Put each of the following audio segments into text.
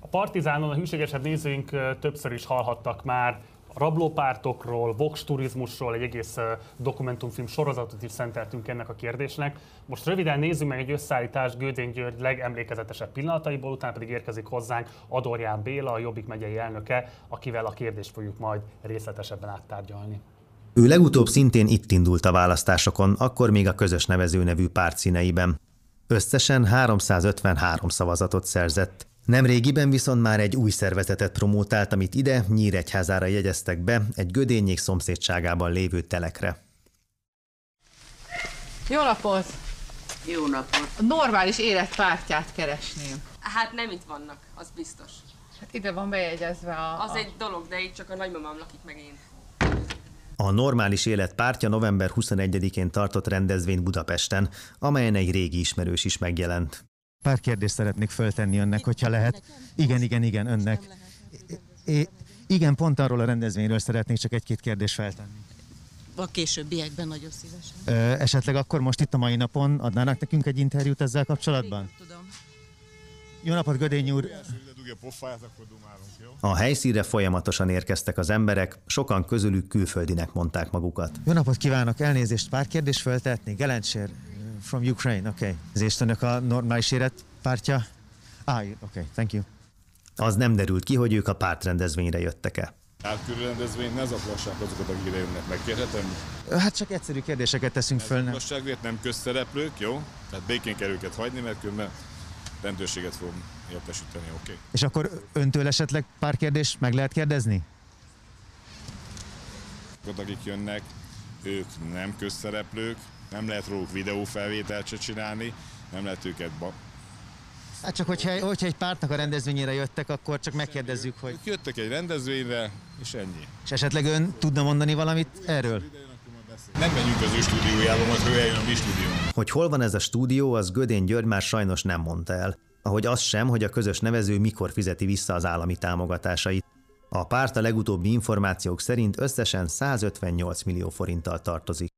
A Partizánon a hűségesebb nézőink többször is hallhattak már rablópártokról, vox turizmusról, egy egész dokumentumfilm sorozatot is szenteltünk ennek a kérdésnek. Most röviden nézzük meg egy összeállítást Gődén György legemlékezetesebb pillanataiból, utána pedig érkezik hozzánk Adorján Béla, a Jobbik megyei elnöke, akivel a kérdést fogjuk majd részletesebben áttárgyalni. Ő legutóbb szintén itt indult a választásokon, akkor még a közös nevező nevű párt színeiben. Összesen 353 szavazatot szerzett. Nem régiben viszont már egy új szervezetet promótált, amit ide Nyíregyházára jegyeztek be egy gödényék szomszédságában lévő telekre. Jó napot! Jó napot! A normális életpártját keresném. Hát nem itt vannak, az biztos. Hát ide van bejegyezve a... Az egy dolog, de itt csak a nagymamám lakik meg én. A Normális Élet pártja november 21-én tartott rendezvényt Budapesten, amelyen egy régi ismerős is megjelent. Pár kérdést szeretnék föltenni önnek, hogyha lehet. Igen, igen, igen, önnek. Igen, pont arról a rendezvényről szeretnék csak egy-két kérdést feltenni. A későbbiekben nagyon szívesen. Ö, esetleg akkor most itt a mai napon adnának nekünk egy interjút ezzel kapcsolatban? Tudom. Jó napot, Gödény úr! A helyszínre folyamatosan érkeztek az emberek, sokan közülük külföldinek mondták magukat. Jó napot kívánok, elnézést, pár kérdést föltetni. Gelencsér, from Ukraine, oké. Okay. Ezért önök a normális élet pártja? Ah, oké, okay, thank you. Az nem derült ki, hogy ők a pártrendezvényre jöttek-e. Árkörű rendezvényt ne zaklassák azokat, akik ide jönnek, megkérhetem? Hát csak egyszerű kérdéseket teszünk föl. Nem. Nem közszereplők, jó? Tehát békén kell őket hagyni, mert különben rendőrséget fogom értesíteni, oké? Okay? És akkor öntől esetleg pár kérdést meg lehet kérdezni? Akik jönnek, ők nem közszereplők, nem lehet róluk videófelvételt se csinálni, nem lehet őket ba- Hát csak hogyha, hogyha egy pártnak a rendezvényére jöttek, akkor csak megkérdezzük, hogy... Ők jöttek egy rendezvényre, és ennyi. És esetleg ön tudna mondani valamit erről? Nem menjünk az ő stúdiójába, majd ő eljön a mi stúdióba. Hogy hol van ez a stúdió, az Gödén György már sajnos nem mondta el. Ahogy az sem, hogy a közös nevező mikor fizeti vissza az állami támogatásait. A párt a legutóbbi információk szerint összesen 158 millió forinttal tartozik.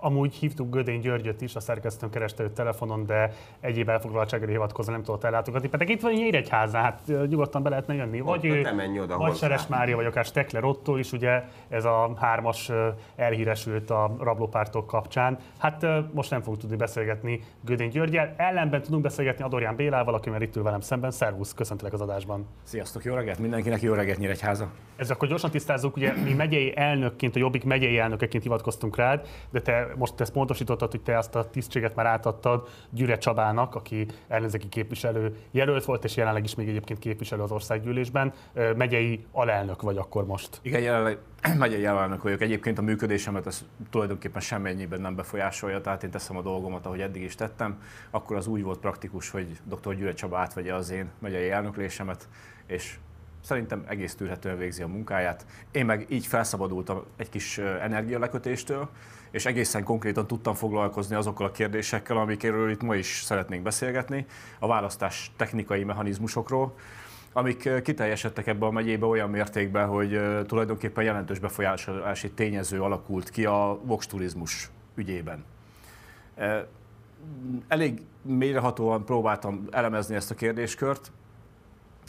Amúgy hívtuk Gödény Györgyöt is, a szerkesztőn kereste őt telefonon, de egyéb elfoglaltságra hivatkozva nem tudott ellátogatni. Pedig itt van Nyíregyházán, hát nyugodtan be lehetne jönni. Vagy ő, oda vagy Seres Mária, vagy akár Stekler Otto is, ugye ez a hármas elhíresült a rablópártok kapcsán. Hát most nem fogunk tudni beszélgetni Gödény Györgyel. Ellenben tudunk beszélgetni Adorján Bélával, aki már itt ül velem szemben. Szervusz, köszöntelek az adásban. Sziasztok, jó reggelt mindenkinek, jó reggelt Nyíregyháza. Ez akkor gyorsan tisztázzuk, ugye mi megyei elnökként, a Jobbik megyei elnökeként hivatkoztunk rád, de te most ezt pontosítottad, hogy te azt a tisztséget már átadtad Gyüre Csabának, aki ellenzéki képviselő jelölt volt, és jelenleg is még egyébként képviselő az országgyűlésben. Megyei alelnök vagy akkor most. Igen, jelenleg megyei alelnök vagyok. Egyébként a működésemet ez tulajdonképpen semmennyiben nem befolyásolja, tehát én teszem a dolgomat, ahogy eddig is tettem. Akkor az úgy volt praktikus, hogy dr. Gyüre Csaba átvegye az én megyei elnöklésemet, és szerintem egész tűrhetően végzi a munkáját. Én meg így felszabadultam egy kis energialekötéstől, és egészen konkrétan tudtam foglalkozni azokkal a kérdésekkel, amikről itt ma is szeretnénk beszélgetni, a választás technikai mechanizmusokról, amik kiteljesedtek ebbe a megyébe olyan mértékben, hogy tulajdonképpen jelentős befolyásolási tényező alakult ki a Vox turizmus ügyében. Elég mélyrehatóan próbáltam elemezni ezt a kérdéskört,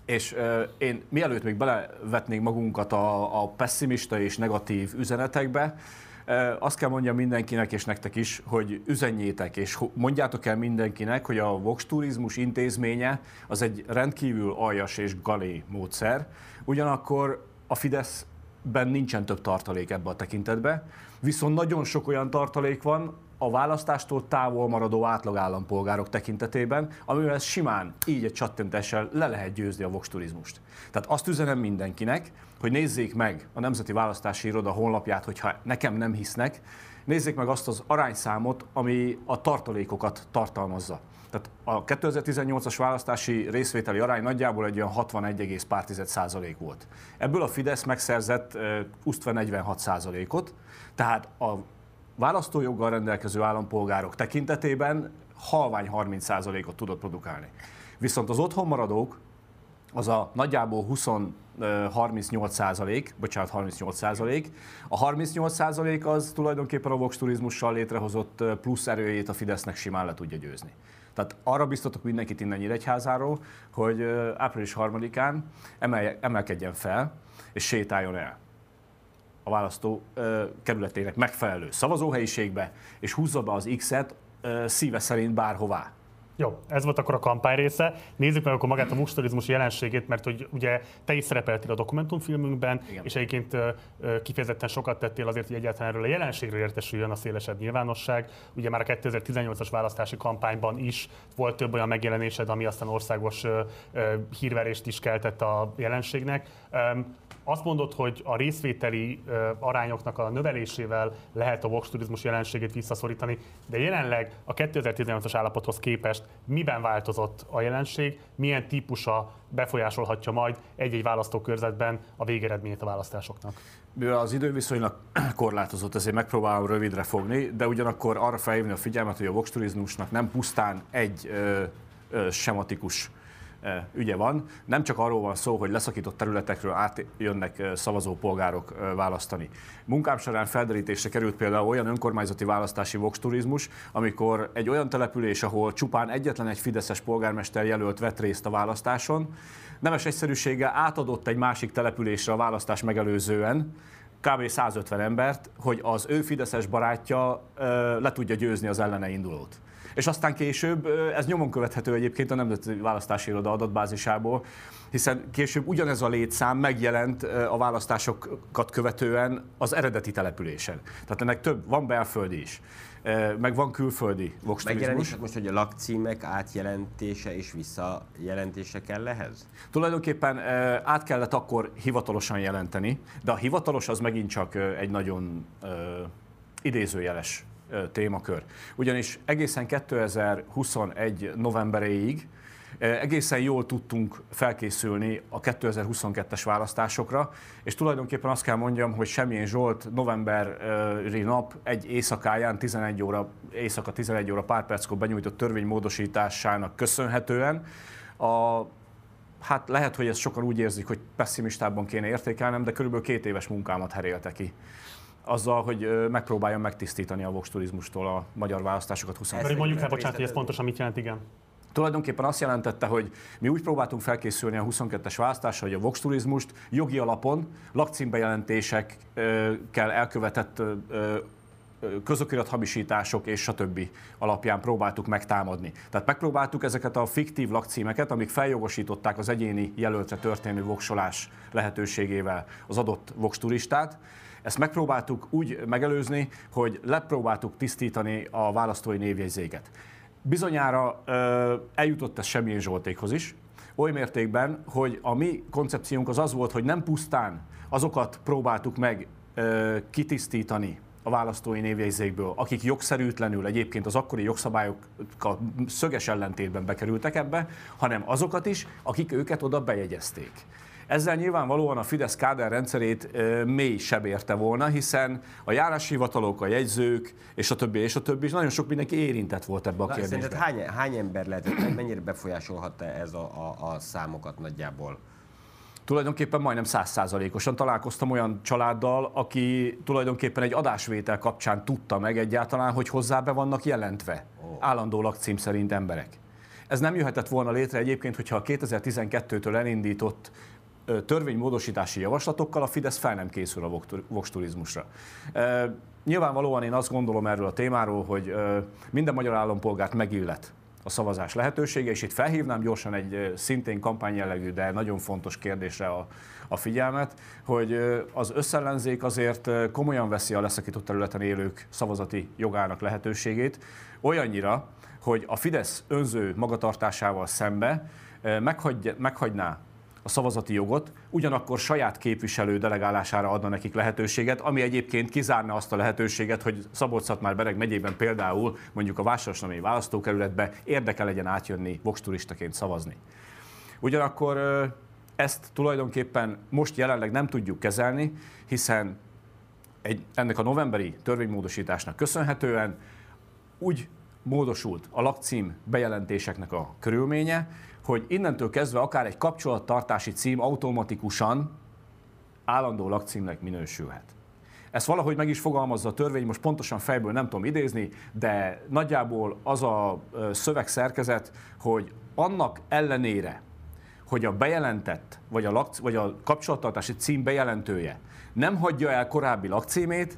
és én mielőtt még belevetnénk magunkat a, a pessimista és negatív üzenetekbe, azt kell mondjam mindenkinek és nektek is, hogy üzenjétek, és mondjátok el mindenkinek, hogy a Vox Turizmus intézménye az egy rendkívül aljas és galé módszer, ugyanakkor a Fideszben nincsen több tartalék ebbe a tekintetbe, viszont nagyon sok olyan tartalék van, a választástól távol maradó átlag állampolgárok tekintetében, amivel simán így egy csattintással le lehet győzni a Vox. Tehát azt üzenem mindenkinek, hogy nézzék meg a Nemzeti Választási Iroda honlapját, hogyha nekem nem hisznek, nézzék meg azt az arányszámot, ami a tartalékokat tartalmazza. Tehát a 2018-as választási részvételi arány nagyjából egy olyan 61,4% volt. Ebből a Fidesz megszerzett uh, 46 ot tehát a választójoggal rendelkező állampolgárok tekintetében halvány 30%-ot tudott produkálni. Viszont az otthon maradók, az a nagyjából 20 38 százalék, bocsánat, 38 százalék. A 38 százalék az tulajdonképpen a Vox turizmussal létrehozott plusz erőjét a Fidesznek simán le tudja győzni. Tehát arra biztatok mindenkit innen Nyíregyházáról, hogy április harmadikán emelje, emelkedjen fel, és sétáljon el a választó ö, kerületének megfelelő szavazóhelyiségbe, és húzza be az X-et ö, szíve szerint bárhová. Jó, ez volt akkor a kampány része. Nézzük meg akkor magát a musturizmus jelenségét, mert hogy ugye te is szerepeltél a dokumentumfilmünkben, Igen. és egyébként kifejezetten sokat tettél azért, hogy egyáltalán erről a jelenségről értesüljön a szélesebb nyilvánosság. Ugye már a 2018-as választási kampányban is volt több olyan megjelenésed, ami aztán országos hírverést is keltett a jelenségnek. Azt mondod, hogy a részvételi arányoknak a növelésével lehet a Vox turizmus jelenségét visszaszorítani, de jelenleg a 2018-as állapothoz képest miben változott a jelenség, milyen típusa befolyásolhatja majd egy-egy választókörzetben a végeredményét a választásoknak? Mivel az idő viszonylag korlátozott, ezért megpróbálom rövidre fogni, de ugyanakkor arra felhívni a figyelmet, hogy a Vox turizmusnak nem pusztán egy ö, ö, sematikus ügye van. Nem csak arról van szó, hogy leszakított területekről átjönnek szavazópolgárok választani. Munkám során felderítésre került például olyan önkormányzati választási vox turizmus, amikor egy olyan település, ahol csupán egyetlen egy fideszes polgármester jelölt vett részt a választáson, nemes egyszerűséggel átadott egy másik településre a választás megelőzően, kb. 150 embert, hogy az ő fideszes barátja le tudja győzni az ellene indulót és aztán később ez nyomon követhető egyébként a Nemzeti Választási Iroda adatbázisából, hiszen később ugyanez a létszám megjelent a választásokat követően az eredeti településen. Tehát ennek több, van belföldi is meg van külföldi vox Megjelenik most, hogy a lakcímek átjelentése és visszajelentése kell ehhez? Tulajdonképpen át kellett akkor hivatalosan jelenteni, de a hivatalos az megint csak egy nagyon idézőjeles témakör. Ugyanis egészen 2021 novemberéig egészen jól tudtunk felkészülni a 2022-es választásokra, és tulajdonképpen azt kell mondjam, hogy Semmilyen Zsolt novemberi nap egy éjszakáján 11 óra, éjszaka 11 óra pár perckor benyújtott törvénymódosításának köszönhetően a Hát lehet, hogy ezt sokan úgy érzik, hogy pessimistában kéne értékelnem, de körülbelül két éves munkámat herélte ki azzal, hogy megpróbáljon megtisztítani a Vox turizmustól a magyar választásokat 20 Ezt mondjuk el, bocsánat, hogy ez pontosan mit jelent, igen. Tulajdonképpen azt jelentette, hogy mi úgy próbáltunk felkészülni a 22-es választásra, hogy a Vox turizmust jogi alapon lakcímbejelentésekkel elkövetett közokirat hamisítások és stb. alapján próbáltuk megtámadni. Tehát megpróbáltuk ezeket a fiktív lakcímeket, amik feljogosították az egyéni jelöltre történő voksolás lehetőségével az adott vox turistát, ezt megpróbáltuk úgy megelőzni, hogy lepróbáltuk tisztítani a választói névjegyzéket. Bizonyára eljutott ez semmilyen Zsoltékhoz is, oly mértékben, hogy a mi koncepciónk az az volt, hogy nem pusztán azokat próbáltuk meg kitisztítani a választói névjegyzékből, akik jogszerűtlenül egyébként az akkori jogszabályokkal szöges ellentétben bekerültek ebbe, hanem azokat is, akik őket oda bejegyezték. Ezzel nyilvánvalóan a Fidesz káder rendszerét mély sebérte volna, hiszen a járáshivatalok, a jegyzők, és a többi, és a többi, és nagyon sok mindenki érintett volt ebbe a Na, kérdésbe. Hány, hány ember lehet, mennyire befolyásolhatta ez a, a, a számokat nagyjából? tulajdonképpen majdnem százszázalékosan találkoztam olyan családdal, aki tulajdonképpen egy adásvétel kapcsán tudta meg egyáltalán, hogy hozzá be vannak jelentve oh. állandó lakcím szerint emberek. Ez nem jöhetett volna létre egyébként, hogyha a 2012-től elindított törvénymódosítási javaslatokkal a Fidesz fel nem készül a vox turizmusra. Nyilvánvalóan én azt gondolom erről a témáról, hogy minden magyar állampolgárt megillet a szavazás lehetősége, és itt felhívnám gyorsan egy szintén kampányjellegű, de nagyon fontos kérdésre a, a figyelmet, hogy az összellenzék azért komolyan veszi a leszakított területen élők szavazati jogának lehetőségét, olyannyira, hogy a Fidesz önző magatartásával szembe meghagy, meghagyná a szavazati jogot, ugyanakkor saját képviselő delegálására adna nekik lehetőséget, ami egyébként kizárna azt a lehetőséget, hogy szabolcs már Bereg megyében például mondjuk a Vásárosnami választókerületbe érdeke legyen átjönni vox turistaként szavazni. Ugyanakkor ezt tulajdonképpen most jelenleg nem tudjuk kezelni, hiszen egy, ennek a novemberi törvénymódosításnak köszönhetően úgy módosult a lakcím bejelentéseknek a körülménye, hogy innentől kezdve akár egy kapcsolattartási cím automatikusan állandó lakcímnek minősülhet. Ezt valahogy meg is fogalmazza a törvény, most pontosan fejből nem tudom idézni, de nagyjából az a szövegszerkezet, hogy annak ellenére, hogy a bejelentett, vagy a, lakc, vagy a kapcsolattartási cím bejelentője nem hagyja el korábbi lakcímét,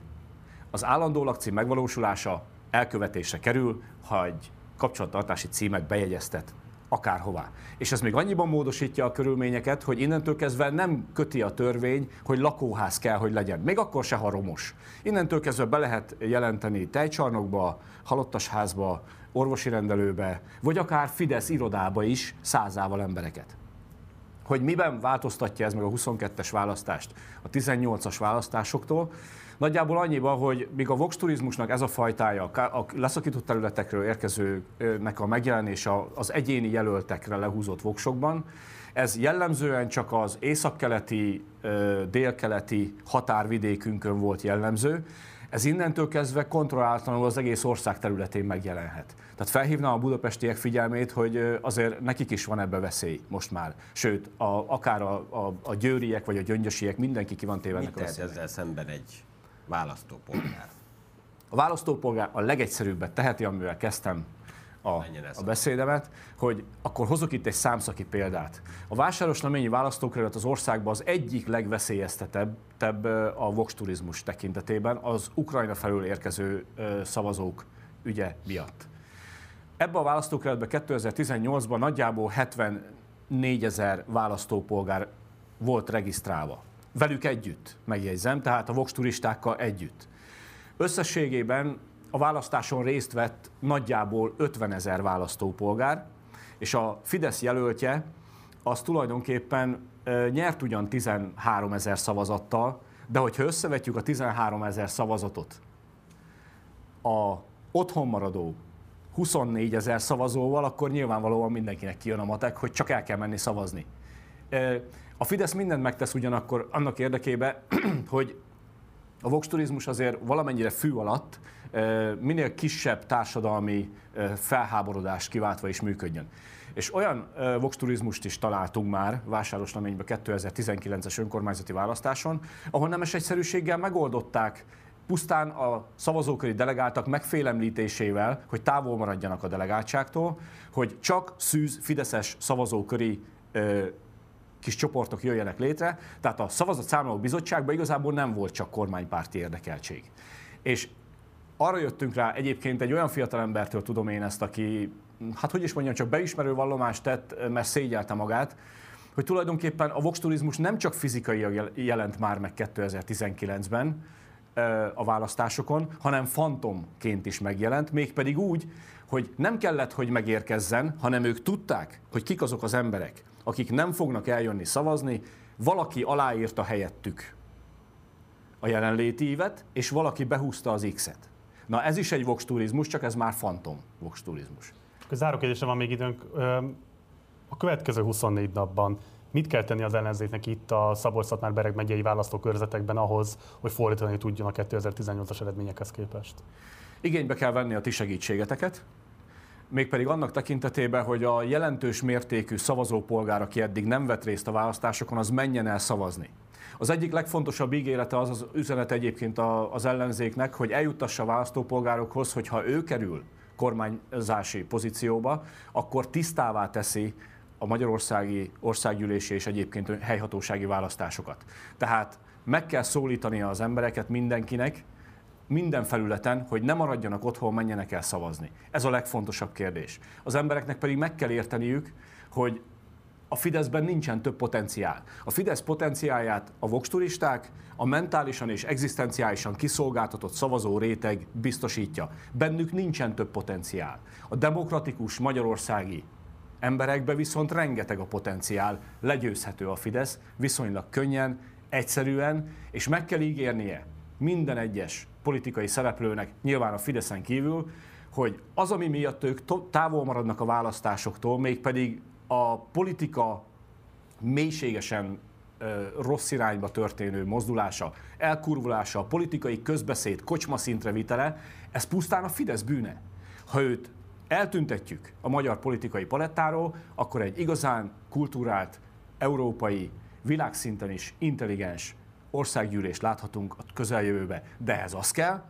az állandó lakcím megvalósulása elkövetésre kerül, ha egy kapcsolattartási címet bejegyeztet akárhová. És ez még annyiban módosítja a körülményeket, hogy innentől kezdve nem köti a törvény, hogy lakóház kell, hogy legyen. Még akkor se, ha romos. Innentől kezdve be lehet jelenteni tejcsarnokba, halottasházba, orvosi rendelőbe, vagy akár Fidesz irodába is százával embereket. Hogy miben változtatja ez meg a 22-es választást a 18-as választásoktól, Nagyjából annyiban, hogy míg a Vox turizmusnak ez a fajtája, a leszakított területekről érkezőnek a megjelenése az egyéni jelöltekre lehúzott voksokban, ez jellemzően csak az északkeleti, délkeleti határvidékünkön volt jellemző, ez innentől kezdve kontrollálatlanul az egész ország területén megjelenhet. Tehát felhívnám a budapestiek figyelmét, hogy azért nekik is van ebbe veszély most már. Sőt, a, akár a, a, a győriek vagy a gyöngyösiek, mindenki ki van téve ennek a ezzel szemben egy választópolgár? A választópolgár a legegyszerűbbet teheti, amivel kezdtem a, a beszédemet, hogy akkor hozok itt egy számszaki példát. A vásárosleményi választókerület az országban az egyik legveszélyeztetettebb a Vox turizmus tekintetében az Ukrajna felől érkező szavazók ügye miatt. Ebben a választókerületben 2018-ban nagyjából 74 ezer választópolgár volt regisztrálva. Velük együtt, megjegyzem, tehát a Vox turistákkal együtt. Összességében a választáson részt vett nagyjából 50 ezer választópolgár, és a Fidesz jelöltje az tulajdonképpen nyert ugyan 13 ezer szavazattal, de hogyha összevetjük a 13 ezer szavazatot a otthon maradó 24 ezer szavazóval, akkor nyilvánvalóan mindenkinek kijön a matek, hogy csak el kell menni szavazni. A Fidesz mindent megtesz ugyanakkor annak érdekében, hogy a Vox turizmus azért valamennyire fű alatt minél kisebb társadalmi felháborodást kiváltva is működjön. És olyan Vox turizmust is találtunk már Vásárosleményben 2019-es önkormányzati választáson, ahol nemes egyszerűséggel megoldották pusztán a szavazóköri delegáltak megfélemlítésével, hogy távol maradjanak a delegáltságtól, hogy csak szűz Fideszes szavazóköri kis csoportok jöjjenek létre, tehát a szavazatszámláló bizottságban igazából nem volt csak kormánypárti érdekeltség. És arra jöttünk rá, egyébként egy olyan fiatalembertől tudom én ezt, aki, hát hogy is mondjam, csak beismerő vallomást tett, mert szégyelte magát, hogy tulajdonképpen a Vox turizmus nem csak fizikai jelent már meg 2019-ben a választásokon, hanem fantomként is megjelent, mégpedig úgy, hogy nem kellett, hogy megérkezzen, hanem ők tudták, hogy kik azok az emberek, akik nem fognak eljönni szavazni, valaki aláírta helyettük a jelenléti ívet, és valaki behúzta az X-et. Na ez is egy Vox turizmus, csak ez már fantom Vox turizmus. Záró kérdésem van még időnk. A következő 24 napban mit kell tenni az ellenzéknek itt a szabolcs bereg megyei választókörzetekben ahhoz, hogy fordítani tudjon a 2018-as eredményekhez képest? Igénybe kell venni a ti segítségeteket, mégpedig annak tekintetében, hogy a jelentős mértékű szavazópolgár, aki eddig nem vett részt a választásokon, az menjen el szavazni. Az egyik legfontosabb ígérete az az üzenet egyébként az ellenzéknek, hogy eljuttassa a választópolgárokhoz, hogy ha ő kerül kormányzási pozícióba, akkor tisztává teszi a magyarországi országgyűlési és egyébként helyhatósági választásokat. Tehát meg kell szólítani az embereket mindenkinek, minden felületen, hogy ne maradjanak otthon, menjenek el szavazni. Ez a legfontosabb kérdés. Az embereknek pedig meg kell érteniük, hogy a Fideszben nincsen több potenciál. A Fidesz potenciáját a vox turisták, a mentálisan és egzisztenciálisan kiszolgáltatott szavazó réteg biztosítja. Bennük nincsen több potenciál. A demokratikus magyarországi emberekbe viszont rengeteg a potenciál, legyőzhető a Fidesz, viszonylag könnyen, egyszerűen, és meg kell ígérnie minden egyes politikai szereplőnek, nyilván a Fideszen kívül, hogy az, ami miatt ők távol maradnak a választásoktól, mégpedig a politika mélységesen rossz irányba történő mozdulása, elkurvulása, a politikai közbeszéd kocsma szintre vitele, ez pusztán a Fidesz bűne. Ha őt eltüntetjük a magyar politikai palettáról, akkor egy igazán kultúrált, európai, világszinten is intelligens, országgyűlést láthatunk a közeljövőbe. De ehhez az kell,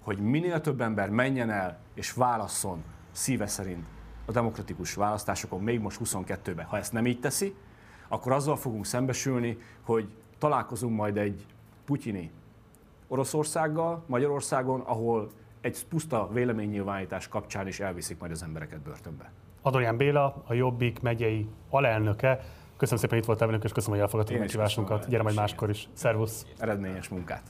hogy minél több ember menjen el és válasszon szíve szerint a demokratikus választásokon, még most 22-ben. Ha ezt nem így teszi, akkor azzal fogunk szembesülni, hogy találkozunk majd egy putyini Oroszországgal, Magyarországon, ahol egy puszta véleménynyilvánítás kapcsán is elviszik majd az embereket börtönbe. Adorján Béla, a Jobbik megyei alelnöke. Köszönöm szépen, hogy itt voltál velünk, és köszönöm, hogy elfogadtad a meghívásunkat. Gyere majd máskor is. Szervusz! Eredményes munkát!